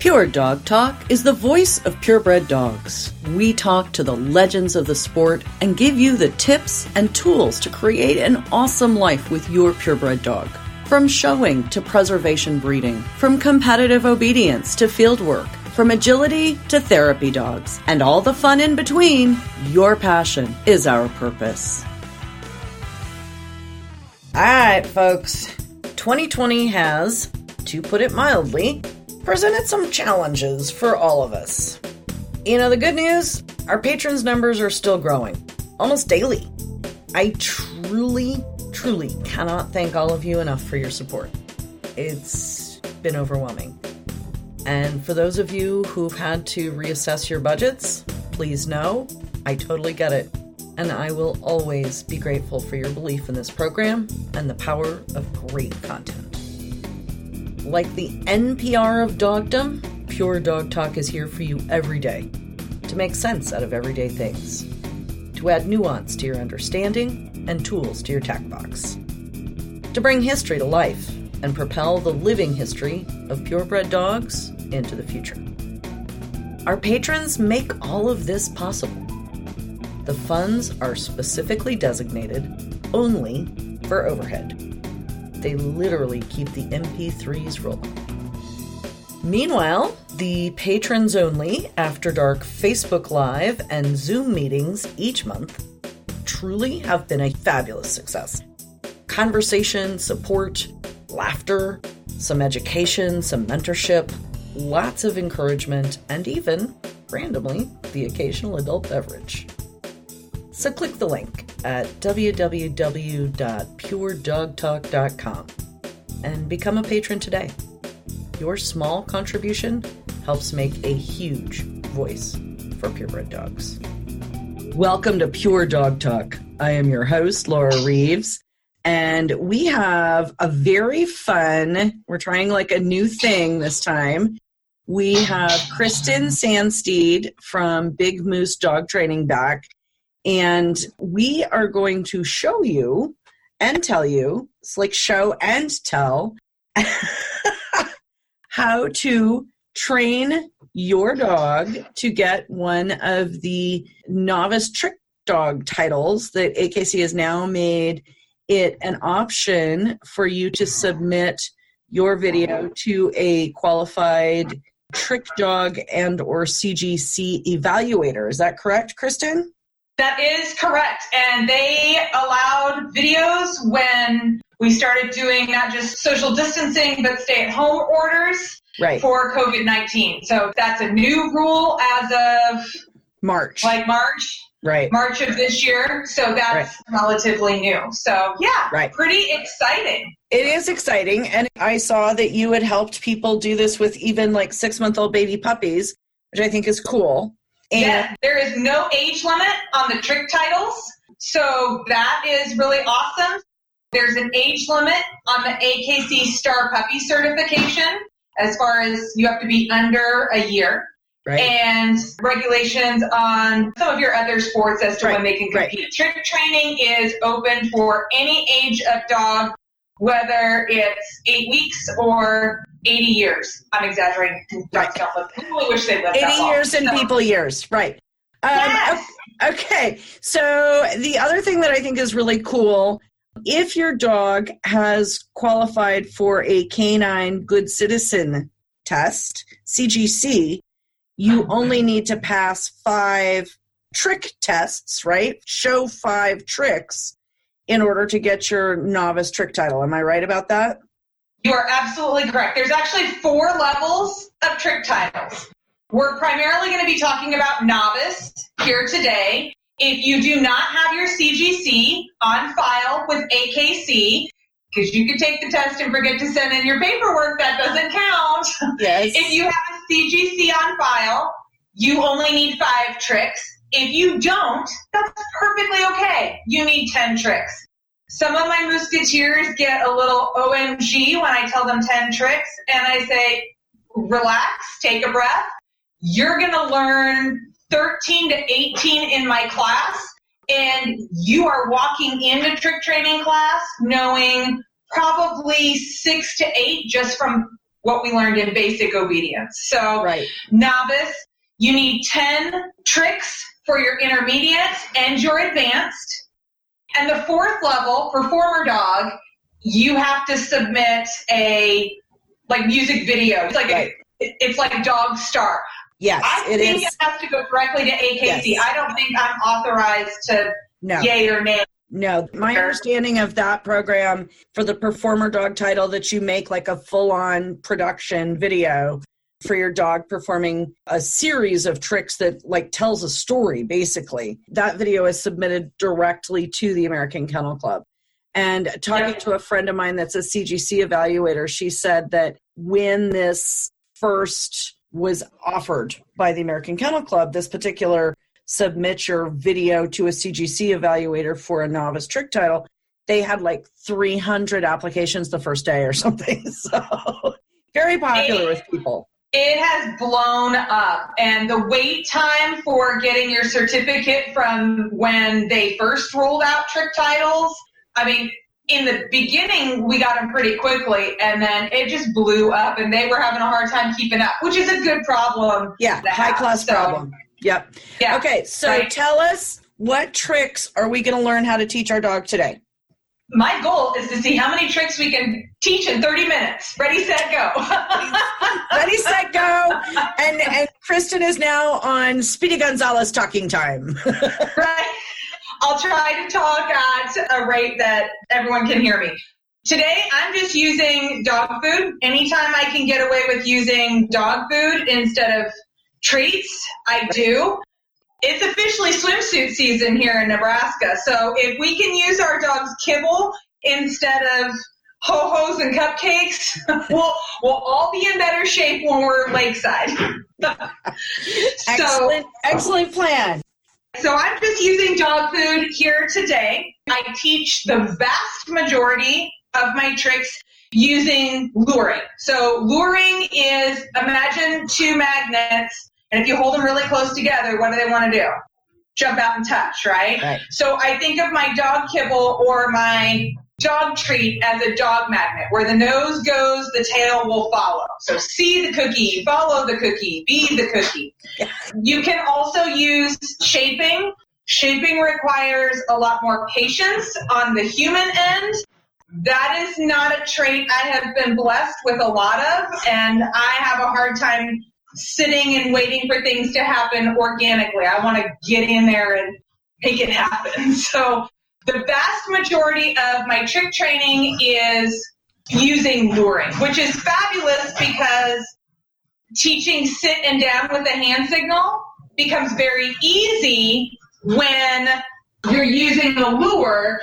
Pure Dog Talk is the voice of purebred dogs. We talk to the legends of the sport and give you the tips and tools to create an awesome life with your purebred dog. From showing to preservation breeding, from competitive obedience to field work, from agility to therapy dogs, and all the fun in between, your passion is our purpose. All right, folks. 2020 has, to put it mildly, presented some challenges for all of us. You know, the good news our patrons' numbers are still growing, almost daily. I truly, truly cannot thank all of you enough for your support. It's been overwhelming. And for those of you who've had to reassess your budgets, please know I totally get it. And I will always be grateful for your belief in this program and the power of great content. Like the NPR of dogdom, Pure Dog Talk is here for you every day to make sense out of everyday things, to add nuance to your understanding and tools to your tack box, to bring history to life and propel the living history of purebred dogs into the future. Our patrons make all of this possible. The funds are specifically designated only for overhead. They literally keep the MP3s rolling. Meanwhile, the patrons only After Dark Facebook Live and Zoom meetings each month truly have been a fabulous success. Conversation, support, laughter, some education, some mentorship, lots of encouragement, and even, randomly, the occasional adult beverage. So click the link at www.puredogtalk.com and become a patron today. Your small contribution helps make a huge voice for purebred dogs. Welcome to Pure Dog Talk. I am your host, Laura Reeves, and we have a very fun, we're trying like a new thing this time. We have Kristen Sandsteed from Big Moose Dog Training back and we are going to show you and tell you, it's like show and tell, how to train your dog to get one of the novice trick dog titles that AKC has now made it an option for you to submit your video to a qualified trick dog and or CGC evaluator. Is that correct, Kristen? That is correct. And they allowed videos when we started doing not just social distancing, but stay at home orders right. for COVID 19. So that's a new rule as of March. Like March. Right. March of this year. So that's right. relatively new. So yeah, right. pretty exciting. It is exciting. And I saw that you had helped people do this with even like six month old baby puppies, which I think is cool. And yeah, there is no age limit on the trick titles. So that is really awesome. There's an age limit on the AKC Star Puppy certification as far as you have to be under a year. Right. And regulations on some of your other sports as to right. when they can compete. Right. Trick training is open for any age of dog, whether it's eight weeks or 80 years. I'm exaggerating. Right. I really wish they lived 80 years and so. people years. Right. Um, yes. Okay. So the other thing that I think is really cool if your dog has qualified for a canine good citizen test, CGC, you only need to pass five trick tests, right? Show five tricks in order to get your novice trick title. Am I right about that? You are absolutely correct. There's actually four levels of trick titles. We're primarily going to be talking about novice here today. If you do not have your CGC on file with AKC, because you could take the test and forget to send in your paperwork, that doesn't count. Yes. if you have a CGC on file, you only need five tricks. If you don't, that's perfectly okay. You need 10 tricks. Some of my musketeers get a little OMG when I tell them 10 tricks and I say, relax, take a breath. You're going to learn 13 to 18 in my class and you are walking into trick training class knowing probably six to eight just from what we learned in basic obedience. So Right. novice, you need 10 tricks for your intermediate and your advanced. And the fourth level, performer dog, you have to submit a like music video. It's like Right. a, it's like Dog Star. Yes, I it think is. it has to go directly to AKC. Yes. I don't think I'm authorized to No. yay or nay. No, my understanding of that program for the performer dog title that you make like a full on production video for your dog performing a series of tricks that like tells a story basically. That video is submitted directly to the American Kennel Club. And talking Yeah. to a friend of mine that's a CGC evaluator, she said that when this first was offered by the American Kennel Club, this particular submit your video to a CGC evaluator for a novice trick title, they had like 300 applications the first day or something. So very popular with people. It has blown up, and the wait time for getting your certificate from when they first rolled out trick titles. I mean, in the beginning, we got them pretty quickly, and then it just blew up, and they were having a hard time keeping up, which is a good problem. Yeah, high class So, problem. Yep. Yeah. Okay, so Right. tell us what tricks are we going to learn how to teach our dog today? My goal is to see how many tricks we can teach in 30 minutes. Ready, set, go. Ready, set, go. And and Kristen is now on Speedy Gonzalez talking time. right? I'll try to talk at a rate that everyone can hear me. Today, I'm just using dog food. Anytime I can get away with using dog food instead of treats, I do. It's officially swimsuit season here in Nebraska, so if we can use our dog's kibble instead of ho-hos and cupcakes, we'll, we'll all be in better shape when we're lakeside. so, excellent, excellent plan. so I'm just using dog food here today. I teach the vast majority of my tricks using luring. So luring is imagine two magnets, and if you hold them really close together, what do they want to do? Jump out and touch, right? Right. So I think of my dog kibble or my dog treat as a dog magnet. Where the nose goes, the tail will follow. So see the cookie, follow the cookie, be the cookie. You can also use shaping. Shaping requires a lot more patience on the human end. That is not a trait I have been blessed with a lot of, and I have a hard time sitting and waiting for things to happen organically. I want to get in there and make it happen. So the vast majority of my trick training is using luring, which is fabulous because teaching sit and down with a hand signal becomes very easy when you're using a lure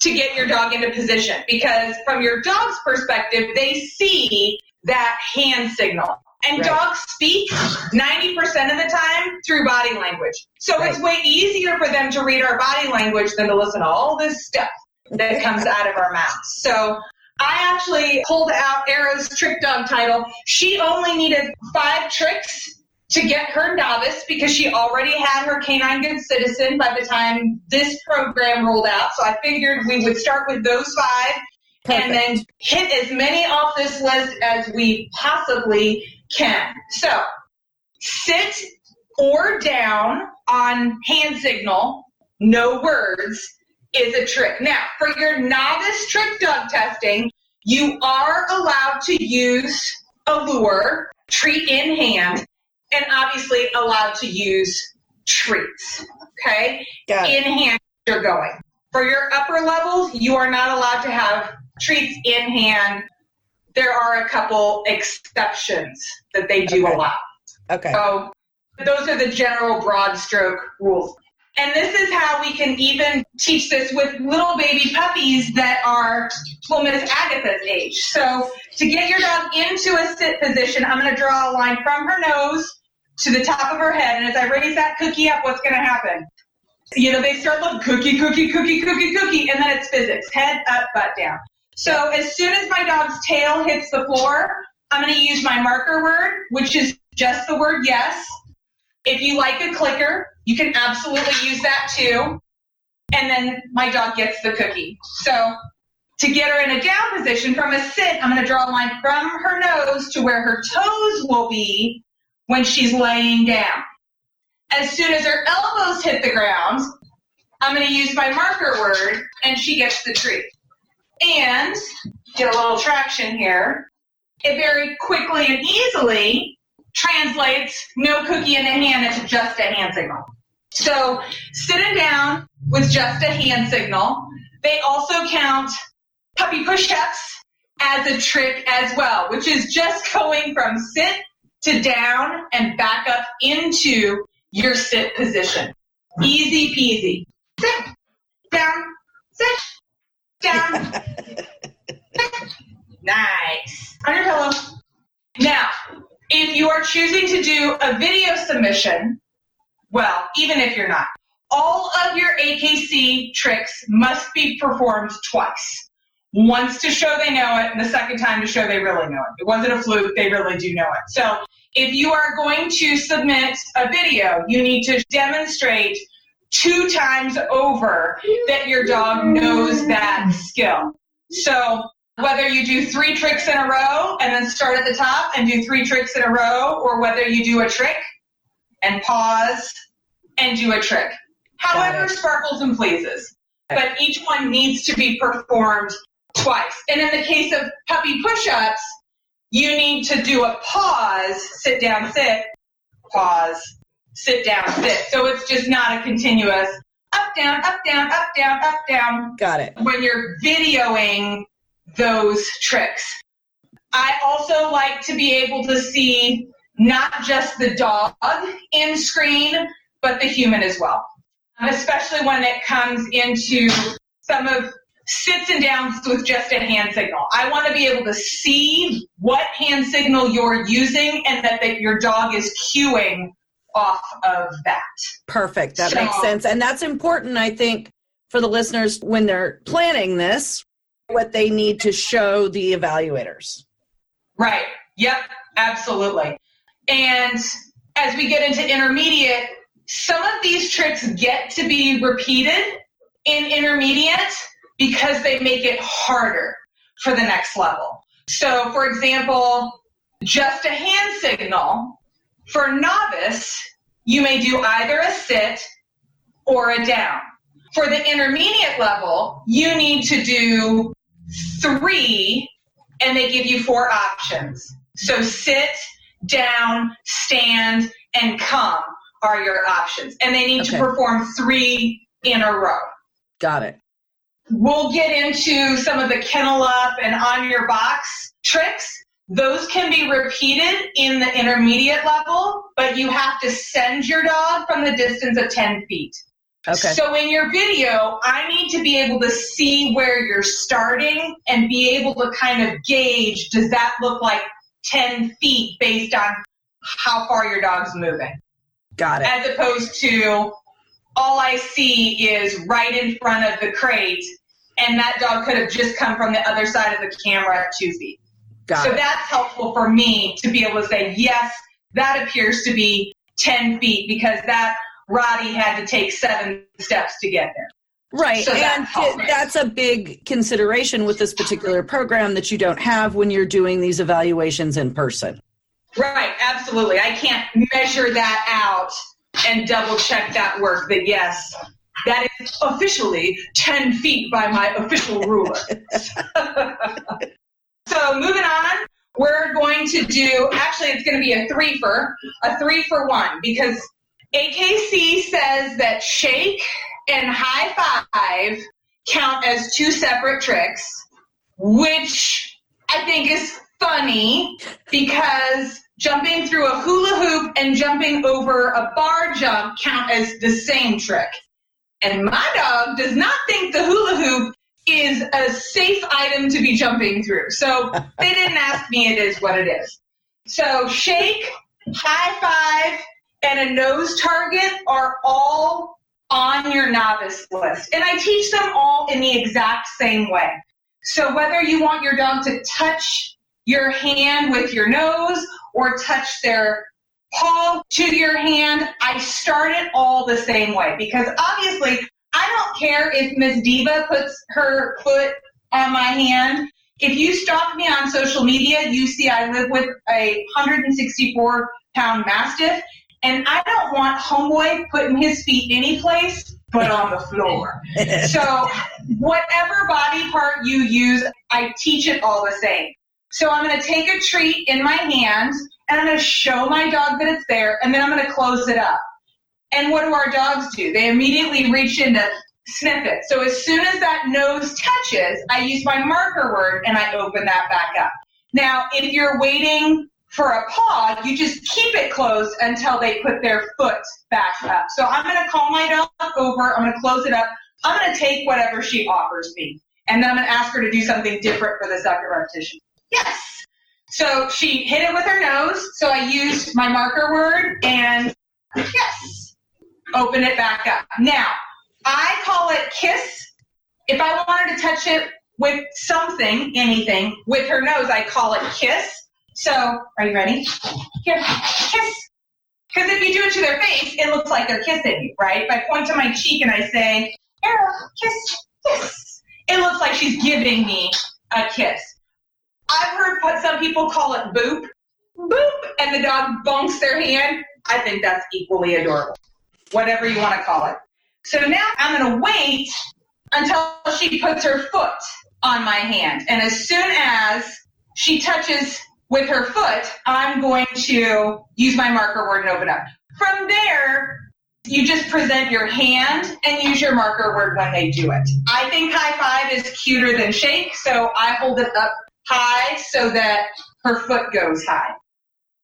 to get your dog into position because from your dog's perspective they see that hand signal and Right. dogs speak 90% of the time through body language so it's way easier for them to read our body language than to listen to all this stuff that comes out of our mouths so I actually pulled out Arrow's trick dog title. She only needed five tricks to get her novice because she already had her canine good citizen by the time this program rolled out. So I figured we would start with those five and then hit as many off this list as we possibly can. So sit or down on hand signal, no words, is a trick. Now, for your novice trick dog testing, you are allowed to use a lure, treat in hand, and obviously allowed to use treats. Okay? In hand, you're going. For your upper levels, you are not allowed to have treats in hand. There are a couple exceptions that they do Okay. allow. Okay. So those are the general broad stroke rules. And this is how we can even teach this with little baby puppies that are well, Miss Agatha's age. So to get your dog into a sit position, I'm going to draw a line from her nose to the top of her head. And as I raise that cookie up, what's going to happen? You know, they start looking cookie, cookie, cookie, cookie, cookie, and then it's physics. Head up, butt down. So as soon as my dog's tail hits the floor, I'm going to use my marker word, which is just the word yes. If you like a clicker, you can absolutely use that too. And then my dog gets the cookie. So To get her in a down position from a sit, I'm going to draw a line from her nose to where her toes will be when she's laying down. As soon as her elbows hit the ground, I'm going to use my marker word and she gets the treat. And get a little traction here. It very quickly and easily translates no cookie in the hand into just a hand signal. So sitting down with just a hand signal. They also count puppy push-ups as a trick as well, which is just going from sit to down and back up into your sit position. Easy peasy. Sit, down, sit, down. Nice. Your pillow. Now, if you are choosing to do a video submission, well, even if you're not, all of your AKC tricks must be performed twice. Once to show they know it, and the second time to show they really know it. It wasn't a fluke, they really do know it. So if you are going to submit a video, you need to demonstrate two times over that your dog knows that skill. So whether you do three tricks in a row and then start at the top and do three tricks in a row, or whether you do a trick and pause and do a trick. However, sparkles and pleases. But each one needs to be performed twice. And in the case of puppy push-ups, you need to do a pause, sit down, sit, pause, sit down, sit. So it's just not a continuous up, down, up, down, up, down, up, down. Got it. When you're videoing those tricks. I also like to be able to see not just the dog in screen, but the human as well. Um, especially when it comes into some of sits and downs with just a hand signal. I want to be able to see what hand signal you're using and that, that your dog is cueing off of that. Perfect. That so, makes sense. And that's important, I think, for the listeners when they're planning this, what they need to show the evaluators. Right. Yep. Absolutely. And as we get into intermediate, some of these tricks get to be repeated in intermediate because they make it harder for the next level. So, for example, just a hand signal for novice, you may do either a sit or a down. For the intermediate level, you need to do three, and they give you four options. So sit, down, stand, and come are your options. And they need okay. to perform three in a row. Got it. We'll get into some of the kennel up and on your box tricks. Those can be repeated in the intermediate level, but you have to send your dog from the distance of 10 feet. Okay. So in your video, I need to be able to see where you're starting and be able to kind of gauge, does that look like 10 feet based on how far your dog's moving? Got it. As opposed to all I see is right in front of the crate and that dog could have just come from the other side of the camera at two feet. Got so it. that's helpful for me to be able to say, yes, that appears to be 10 feet because that Roddy had to take seven steps to get there. Right. So and that's a big consideration with this particular program that you don't have when you're doing these evaluations in person. Right. Absolutely. I can't measure that out and double check that work that yes, that is officially 10 feet by my official ruler. so moving on, we're going to do, actually it's going to be a three for, a three for one because AKC says that shake and high five count as two separate tricks, which I think is funny because jumping through a hula hoop and jumping over a bar jump count as the same trick. And my dog does not think the hula hoop is a safe item to be jumping through. So they didn't ask me, it is what it is. So shake, high five, and a nose target are all on your novice list. And I teach them all in the exact same way. So whether you want your dog to touch your hand with your nose or touch their paw to your hand, I start it all the same way because obviously I don't care if Miss Diva puts her foot on my hand. If you stalk me on social media, you see I live with a 164 pound mastiff, and I don't want homeboy putting his feet any place but on the floor. so whatever body part you use, I teach it all the same. So I'm going to take a treat in my hand and I'm going to show my dog that it's there and then I'm going to close it up. And what do our dogs do? They immediately reach in to sniff it. So as soon as that nose touches, I use my marker word and I open that back up. Now, if you're waiting for a paw, you just keep it closed until they put their foot back up. So I'm going to call my dog over. I'm going to close it up. I'm going to take whatever she offers me. And then I'm going to ask her to do something different for the second repetition. Yes. So she hit it with her nose. So I used my marker word and yes, open it back up. Now, I call it kiss. If I wanted to touch it with something, anything, with her nose, I call it kiss. So, are you ready? Here, kiss. Because if you do it to their face, it looks like they're kissing you, right? If I point to my cheek and I say, Arrow, kiss, kiss, it looks like she's giving me a kiss. I've heard some people call it boop, boop, and the dog bonks their hand. I think that's equally adorable. Whatever you want to call it. So now I'm going to wait until she puts her foot on my hand. And as soon as she touches with her foot, I'm going to use my marker word and open up. From there, you just present your hand and use your marker word when they do it. I think high five is cuter than shake, so I hold it up high so that her foot goes high.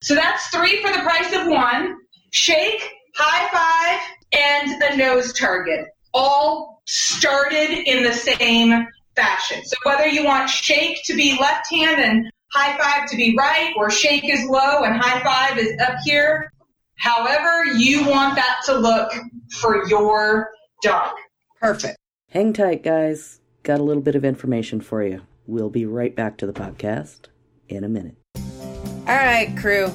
So that's three for the price of one. Shake, high five, and a nose target. All started in the same fashion. So whether you want shake to be left hand and high five to be right or shake is low and high five is up here. However you want that to look for your dog. Perfect. Hang tight, guys. Got a little bit of information for you. We'll be right back to the podcast in a minute. All right, crew.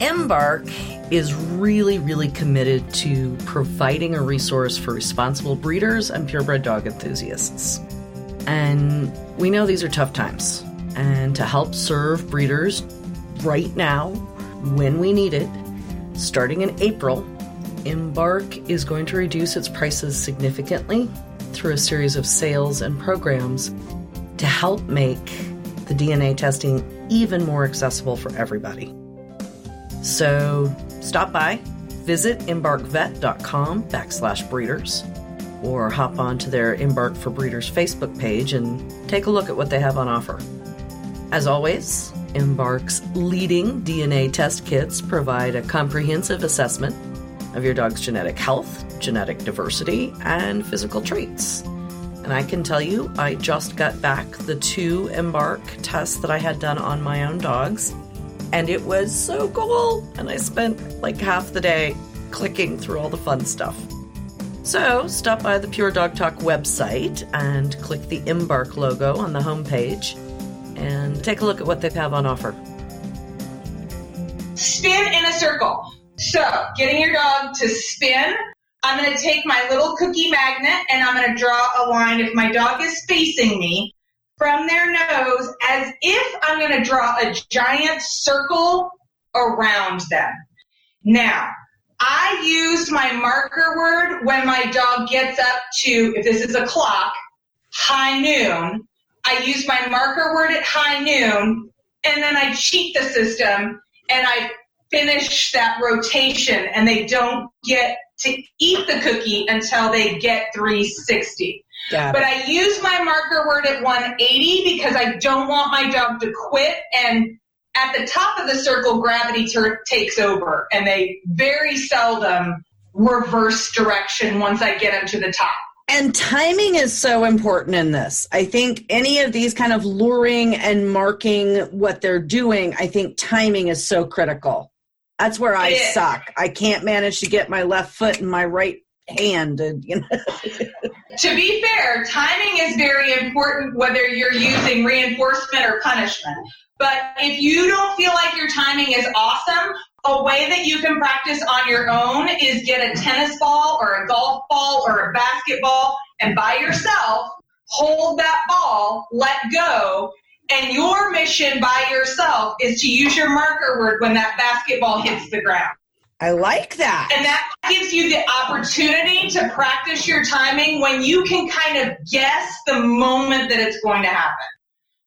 Embark is really, really committed to providing a resource for responsible breeders and purebred dog enthusiasts. And we know these are tough times and to help serve breeders right now when we need it, starting in April, Embark is going to reduce its prices significantly through a series of sales and programs to help make the DNA testing even more accessible for everybody. So stop by, visit embarkvet.com backslash breeders, or hop onto their Embark for Breeders Facebook page and take a look at what they have on offer. As always, Embark's leading DNA test kits provide a comprehensive assessment of your dog's genetic health, genetic diversity, and physical traits. And I can tell you, I just got back the two Embark tests that I had done on my own dogs, and it was so cool. And I spent like half the day clicking through all the fun stuff. So, stop by the Pure Dog Talk website and click the Embark logo on the homepage and take a look at what they have on offer. Spin in a circle. So, getting your dog to spin, I'm going to take my little cookie magnet and I'm going to draw a line if my dog is facing me from their nose as if I'm going to draw a giant circle around them. Now, I used my marker word when my dog gets up to, if this is a clock, high noon, I use my marker word at high noon, and then I cheat the system and I finish that rotation, and they don't get to eat the cookie until they get 360. But I use my marker word at 180 because I don't want my dog to quit and at the top of the circle, gravity ter- takes over, and they very seldom reverse direction once I get them to the top. And timing is so important in this. I think any of these kind of luring and marking what they're doing, I think timing is so critical. That's where I suck. I can't manage to get my left foot and my right hand. And, you know. to be fair, timing is very important whether you're using reinforcement or punishment. But if you don't feel like your timing is awesome, a way that you can practice on your own is get a tennis ball or a golf ball or a basketball and by yourself hold that ball, let go, and your mission by yourself is to use your marker word when that basketball hits the ground. I like that. And that gives you the opportunity to practice your timing when you can kind of guess the moment that it's going to happen.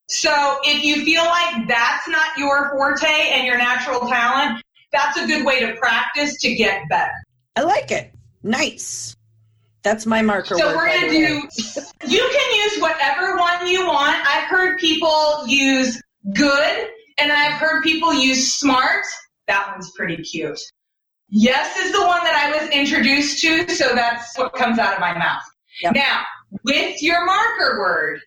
So if you feel like that's not your forte and your natural talent, that's a good way to practice to get better. I like it. Nice. That's my marker. So we're gonna do. You can use whatever one you want. I've heard people use good, and I've heard people use smart. That one's pretty cute. Yes is the one that I was introduced to, so that's what comes out of my mouth. Yep. Now, with your marker word,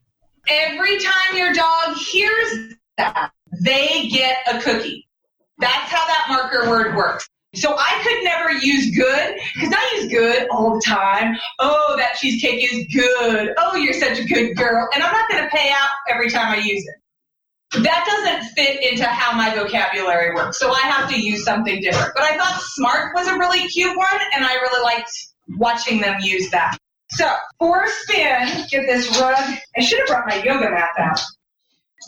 every time your dog hears that, they get a cookie. That's how that marker word works. So I could never use good because I use good all the time. Oh, that cheesecake is good. Oh, you're such a good girl. And I'm not going to pay out every time I use it. That doesn't fit into how my vocabulary works. So I have to use something different. But I thought smart was a really cute one and I really liked watching them use that. So for a spin, get this rug. I should have brought my yoga mat out.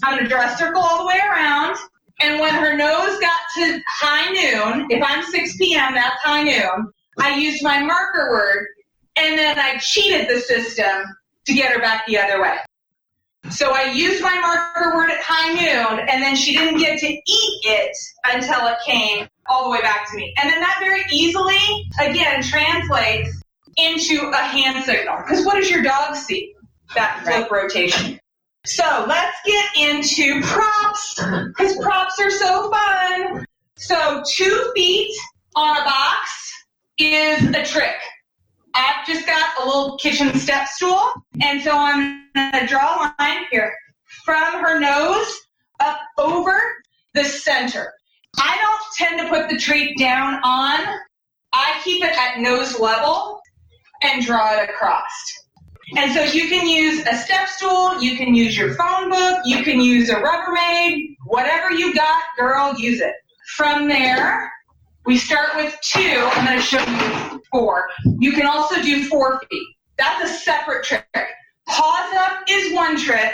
I'm going to draw a circle all the way around. And when her nose got to high noon, if I'm 6 p.m., that's high noon, I used my marker word and then I cheated the system to get her back the other way. So I used my marker word at high noon and then she didn't get to eat it until it came all the way back to me. And then that very easily, again, translates into a hand signal. Because what does your dog see? That flip rotation. So let's get into props, because props are so fun. So two feet on a box is a trick. I've just got a little kitchen step stool, and so I'm gonna draw a line here from her nose up over the center. I don't tend to put the treat down on. I keep it at nose level and draw it across. And so you can use a step stool, you can use your phone book, you can use a Rubbermaid, whatever you got, girl, use it. From there, we start with two. I'm going to show you four. You can also do four feet. That's a separate trick. Paws up is one trick.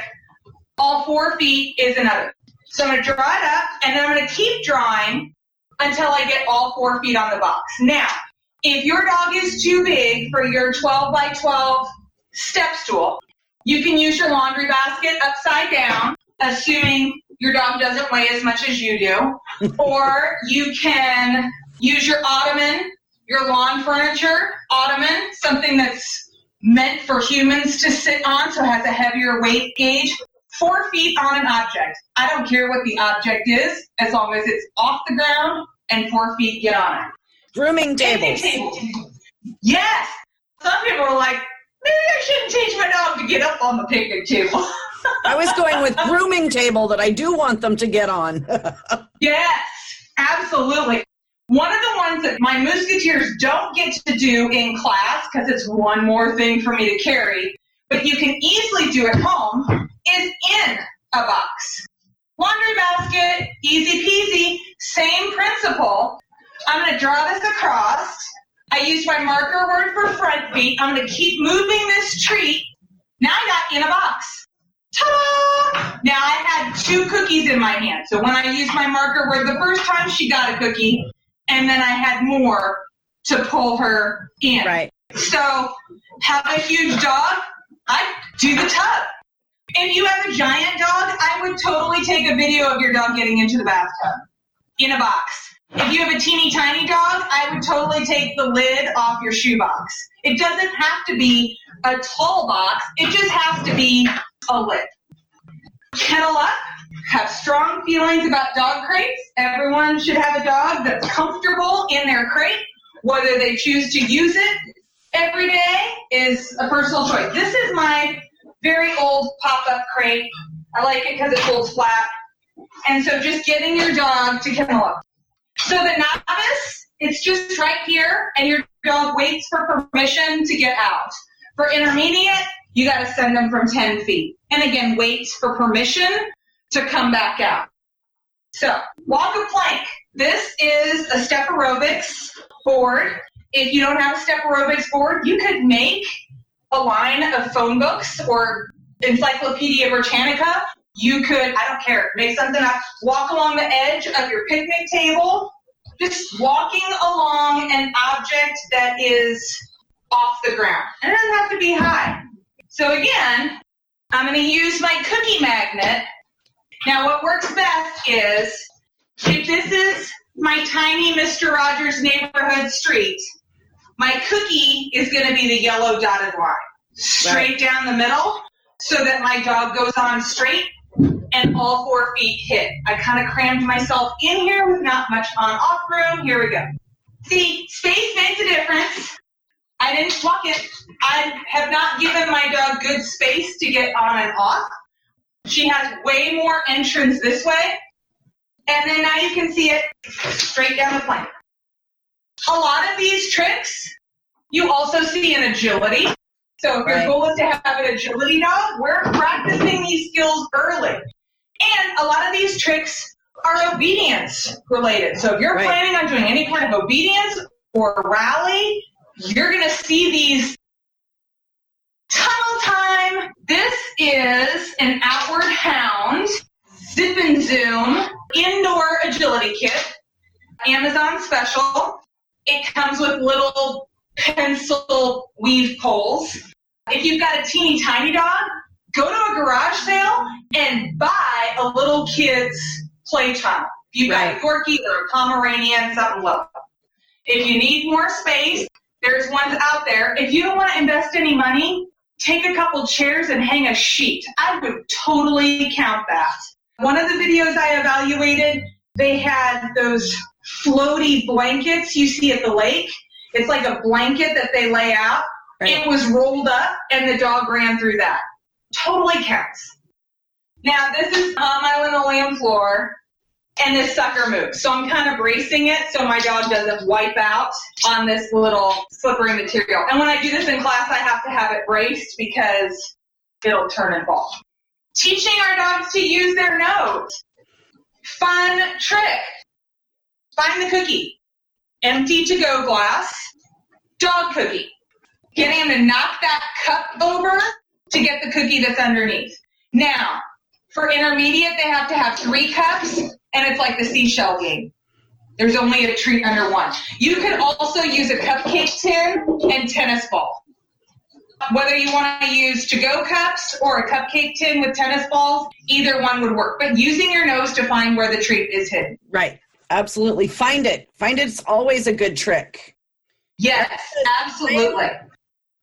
All four feet is another. So I'm going to draw it up, and then I'm going to keep drawing until I get all four feet on the box. Now, if your dog is too big for your 12 by 12 step stool. You can use your laundry basket upside down, assuming your dog doesn't weigh as much as you do. or you can use your ottoman, your lawn furniture ottoman, something that's meant for humans to sit on, so it has a heavier weight gauge. Four feet on an object. I don't care what the object is, as long as it's off the ground and four feet get on it. Grooming tables. table. Yes. Some people are like, maybe I shouldn't teach my dog to get up on the picnic table. I was going with grooming table that I do want them to get on. yes, absolutely. One of the ones that my musketeers don't get to do in class because it's one more thing for me to carry, but you can easily do at home is in a box. Laundry basket, easy peasy, same principle. I'm going to draw this across. I use my marker word for front feet. I'm going to keep moving this treat. Now I got in a box. Ta-da! Now I had two cookies in my hand. So when I used my marker word the first time, she got a cookie, and then I had more to pull her in. right. So have a huge dog, I do the tub. If you have a giant dog, I would totally take a video of your dog getting into the bathtub in a box. If you have a teeny tiny dog, I would totally take the lid off your shoebox. It doesn't have to be a tall box, it just has to be a lid. Kennel up, have strong feelings about dog crates. Everyone should have a dog that's comfortable in their crate. Whether they choose to use it every day is a personal choice. This is my very old pop-up crate. I like it because it folds flat. And so just getting your dog to kennel up. So the novice, it's just right here, and your dog waits for permission to get out. For intermediate, you got to send them from 10 feet. And again, waits for permission to come back out. So, walk a plank. This is a step aerobics board. If you don't have a step aerobics board, you could make a line of phone books or Encyclopedia Britannica. You could, I don't care, make something up, walk along the edge of your picnic table, just walking along an object that is off the ground. And it doesn't have to be high. So again, I'm going to use my cookie magnet. Now what works best is if this is my tiny Mr. Rogers neighborhood street, my cookie is going to be the yellow dotted line straight right. down the middle so that my dog goes on straight and all four feet hit. I kind of crammed myself in here with not much on off room. Here we go. See, space makes a difference. I didn't walk it. I have not given my dog good space to get on and off. She has way more entrance this way. And then now you can see it straight down the plane. A lot of these tricks you also see in agility. So if right. your goal is to have an agility dog, we're practicing these skills early. And a lot of these tricks are obedience related. So if you're right. planning on doing any kind of obedience or rally, you're going to see these tunnel time. This is an outward hound zip and zoom indoor agility kit. Amazon special. It comes with little pencil weave poles. If you've got a teeny tiny dog, go to a garage sale and buy a little kid's play tunnel. If you've got a Corgi or a Pomeranian, something low. If you need more space, there's ones out there. If you don't want to invest any money, take a couple chairs and hang a sheet. I would totally count that. One of the videos I evaluated, they had those floaty blankets you see at the lake. It's like a blanket that they lay out. Right. It was rolled up and the dog ran through that. Totally counts. Now this is on my linoleum floor and this sucker moves. So I'm kind of bracing it so my dog doesn't wipe out on this little slippery material. And when I do this in class, I have to have it braced because it'll turn and fall. Teaching our dogs to use their nose. Fun trick. Find the cookie. Empty to go glass. Dog cookie. Getting them to knock that cup over to get the cookie that's underneath. Now, for intermediate, they have to have three cups, and it's like the seashell game. There's only a treat under one. You can also use a cupcake tin and tennis ball. Whether you want to use to-go cups or a cupcake tin with tennis balls, either one would work. But using your nose to find where the treat is hidden. Right. Absolutely. Find it. Find it's always a good trick. Yes, absolutely.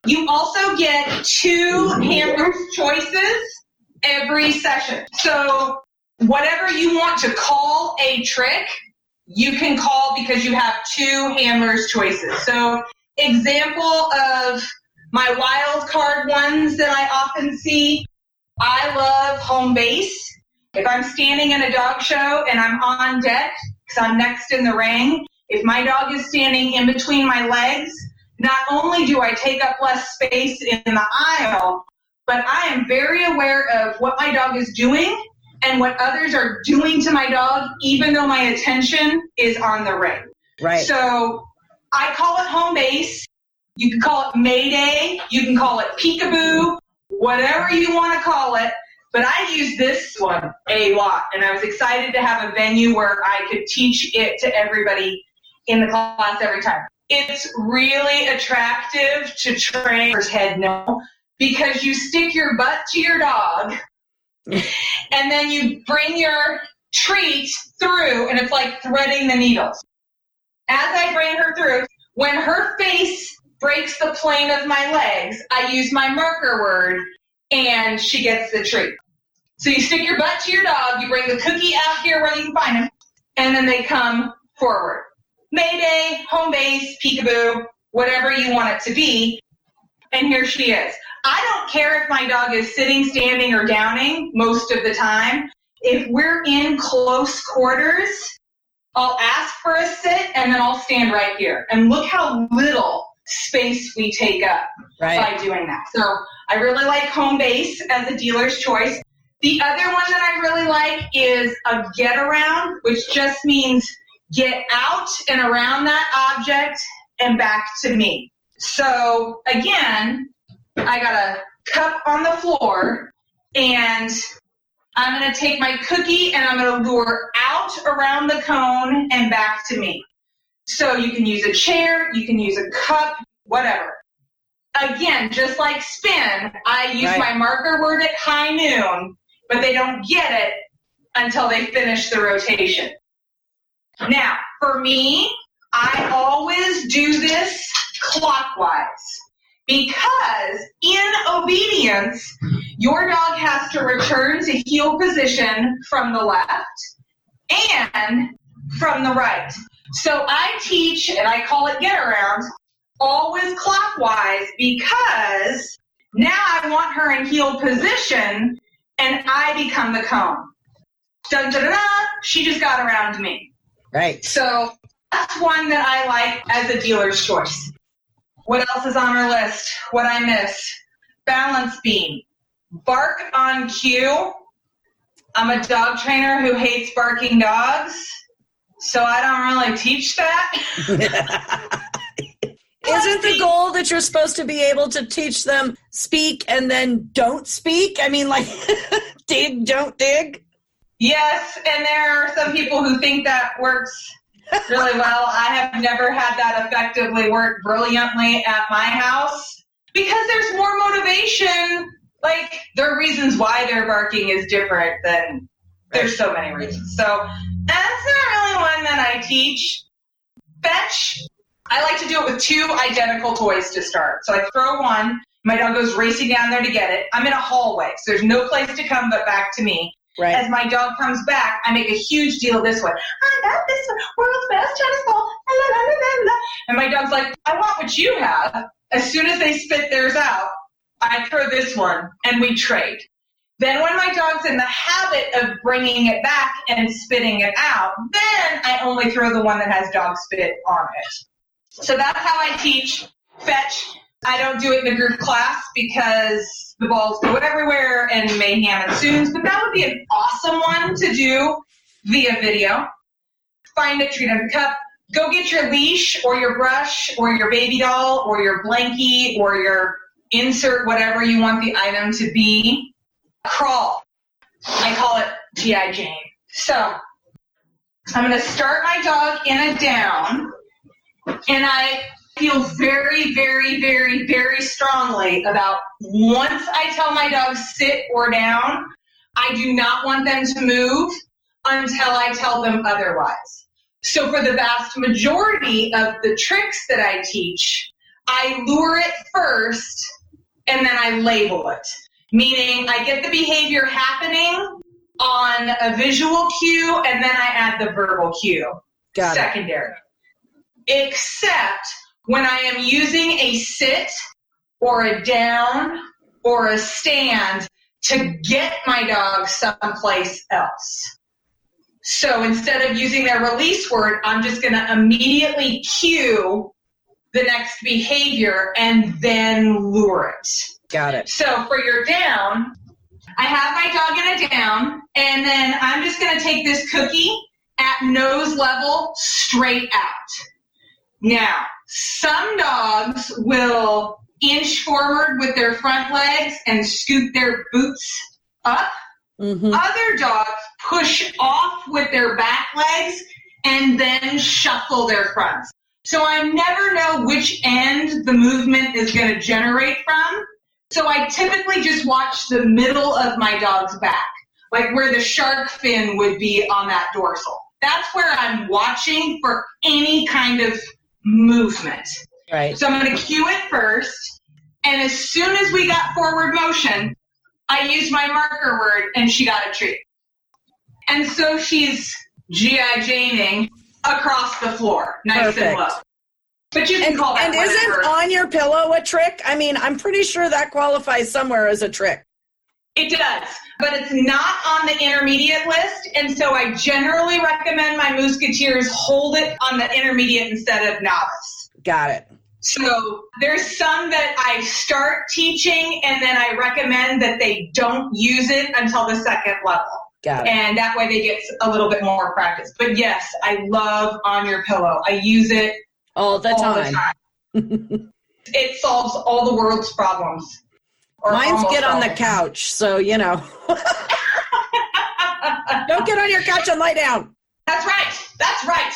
You also get two handlers choices every session. So whatever you want to call a trick, you can call because you have two handlers choices. So example of my wild card ones that I often see, I love home base. If I'm standing in a dog show and I'm on deck, because I'm next in the ring, if my dog is standing in between my legs, not only do I take up less space in the aisle, but I am very aware of what my dog is doing and what others are doing to my dog, even though my attention is on the ring. Right. So I call it home base. You can call it Mayday. You can call it peekaboo, whatever you want to call it. But I use this one a lot, and I was excited to have a venue where I could teach it to everybody in the class every time. It's really attractive to trainers head no because you stick your butt to your dog and then you bring your treat through and it's like threading the needles. As I bring her through, when her face breaks the plane of my legs, I use my marker word and she gets the treat. So you stick your butt to your dog, you bring the cookie out here where you can find him, and then they come forward. Mayday, home base, peekaboo, whatever you want it to be. And here she is. I don't care if my dog is sitting, standing, or downing most of the time. If we're in close quarters, I'll ask for a sit and then I'll stand right here. And look how little space we take up right. by doing that. So I really like home base as a dealer's choice. The other one that I really like is a get around, which just means get out and around that object and back to me. So again, I got a cup on the floor and I'm going to take my cookie and I'm going to lure out around the cone and back to me. So you can use a chair, you can use a cup, whatever. Again, just like spin, I use Right. my marker word at high noon, but they don't get it until they finish the rotation. Now, for me, I always do this clockwise because in obedience, your dog has to return to heel position from the left and from the right. So I teach, and I call it get around, always clockwise because now I want her in heel position and I become the cone. Dun da da da, she just got around me. Right. So that's one that I like as a dealer's choice. What else is on our list? What I miss? Balance beam. Bark on cue. I'm a dog trainer who hates barking dogs, so I don't really teach that. Isn't the goal that you're supposed to be able to teach them speak and then don't speak? I mean, like, dig, don't dig? Yes, and there are some people who think that works really well. I have never had that effectively work brilliantly at my house because there's more motivation. Like, there are reasons why they're barking is different than there's so many reasons. So that's not really one that I teach. Fetch, I like to do it with two identical toys to start. So I throw one, my dog goes racing down there to get it. I'm in a hallway, so there's no place to come but back to me. Right. As my dog comes back, I make a huge deal this way. I got this one, world's best tennis ball. La, la, la. And my dog's like, I want what you have. As soon as they spit theirs out, I throw this one and we trade. Then when my dog's in the habit of bringing it back and spitting it out, then I only throw the one that has dog spit on it. So that's how I teach fetch. I don't do it in a group class because the balls go everywhere and mayhem ensues, but that would be an awesome one to do via video. Find a treat on a cup. Go get your leash or your brush or your baby doll or your blankie or your insert whatever you want the item to be. Crawl. I call it G.I. Jane. So I'm going to start my dog in a down and I feel very, very, very, very strongly about once I tell my dog sit or down, I do not want them to move until I tell them otherwise. So for the vast majority of the tricks that I teach, I lure it first and then I label it. Meaning I get the behavior happening on a visual cue and then I add the verbal cue Got it. secondary. Except when I am using a sit or a down or a stand to get my dog someplace else. So instead of using their release word, I'm just going to immediately cue the next behavior and then lure it. Got it. So for your down, I have my dog in a down, and then I'm just going to take this cookie at nose level straight out. Now, some dogs will inch forward with their front legs and scoot their boots up. Mm-hmm. Other dogs push off with their back legs and then shuffle their fronts. So I never know which end the movement is going to generate from. So I typically just watch the middle of my dog's back, like where the shark fin would be on that dorsal. That's where I'm watching for any kind of movement. Right. So I'm going to cue it first, and as soon as we got forward motion, I used my marker word, and she got a treat. And so she's GI Janing across the floor, nice and Perfect. low. But you can And, call that and isn't on your pillow a trick? I mean, I'm pretty sure that qualifies somewhere as a trick. It does, but it's not on the intermediate list, and so I generally recommend my Musketeers hold it on the intermediate instead of novice. Got it. So there's some that I start teaching, and then I recommend that they don't use it until the second level. Got it. And that way they get a little bit more practice. But yes, I love on your pillow. I use it All the all time. the time. it solves all the world's problems. Mine's get on the couch, so you know. Don't get on your couch and lie down. That's right. That's right.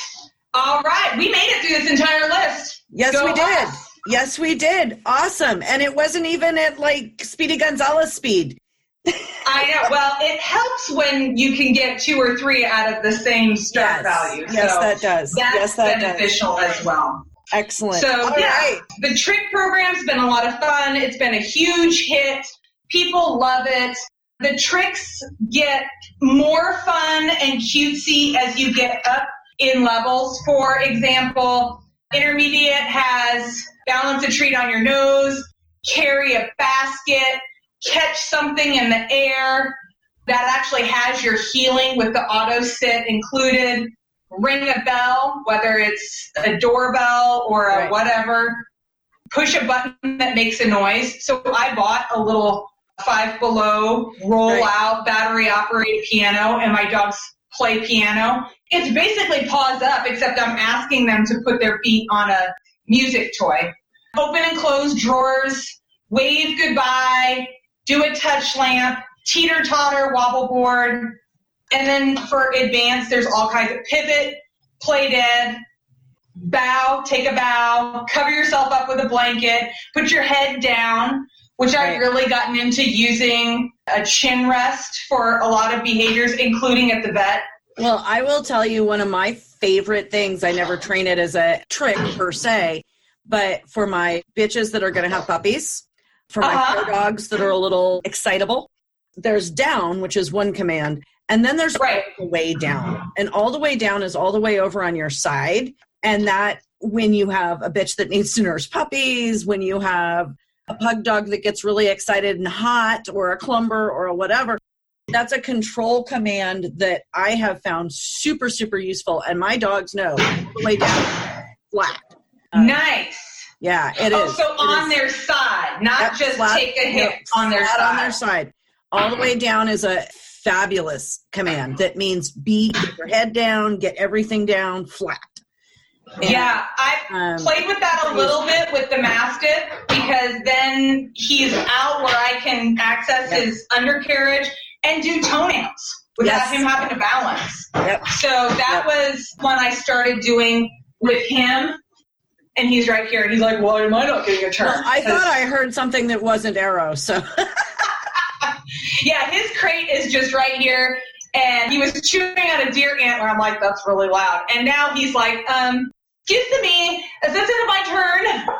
All right. We made it through this entire list. Yes, Go we did. us. Yes, we did. Awesome. And it wasn't even at like Speedy Gonzalez speed. I know. Well, it helps when you can get two or three out of the same start Yes. value. Yes, so that does. That's Yes, that does. beneficial as well. Excellent. So All yeah, right. the trick program's been a lot of fun. It's been a huge hit. People love it. The tricks get more fun and cutesy as you get up in levels. For example, intermediate has balance a treat on your nose, carry a basket, catch something in the air. That actually has your heeling with the auto sit included ring a bell, whether it's a doorbell or a Right. whatever, push a button that makes a noise. So I bought a little five below roll Right. out battery operated piano and my dogs play piano. It's basically paws up, except I'm asking them to put their feet on a music toy. Open and close drawers, wave goodbye, do a touch lamp, teeter totter wobble board, and then for advanced, there's all kinds of pivot, play dead, bow, take a bow, cover yourself up with a blanket, put your head down, which I've really gotten into using a chin rest for a lot of behaviors, including at the vet. Well, I will tell you one of my favorite things. I never train it as a trick per se, but for my bitches that are going to have puppies, for my Uh-huh. dogs that are a little excitable, there's down, which is one command, and then there's Right. all the way down. And all the way down is all the way over on your side. And that when you have a bitch that needs to nurse puppies, when you have a pug dog that gets really excited and hot, or a clumber, or a whatever, that's a control command that I have found super, super useful. And my dogs know the way down flat. Uh, nice. Yeah, it oh, is. so It on is. their side, not Yep, just flat- take a hit on their side. on their side. All the way down is a fabulous command that means be get your head down, get everything down flat. And, Yeah, I um, played with that a little bit with the Mastiff because then he's out where I can access Yep. his undercarriage and do toenails without Yes. him having to balance. Yep. So that Yep. was when I started doing with him. And he's right here. And he's like, why am I not getting a turn? Well, I thought I heard something that wasn't arrow, so Yeah, his crate is just right here. And he was chewing on a deer antler. I'm like, that's really loud. And now he's like, um, excuse me, is this into my turn?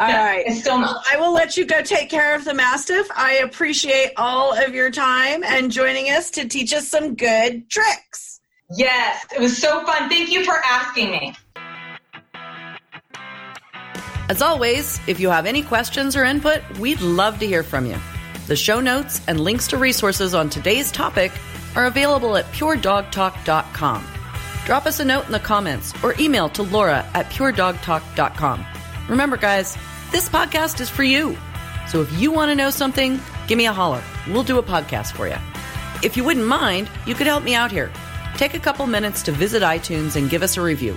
all No, right. It's still not. I will let you go take care of the Mastiff. I appreciate all of your time and joining us to teach us some good tricks. Yes, it was so fun. Thank you for asking me. As always, if you have any questions or input, we'd love to hear from you. The show notes and links to resources on today's topic are available at puredogtalk.com. Drop us a note in the comments or email to Laura at puredogtalk.com. Remember, guys, this podcast is for you. So if you want to know something, give me a holler. We'll do a podcast for you. If you wouldn't mind, you could help me out here. Take a couple minutes to visit iTunes and give us a review.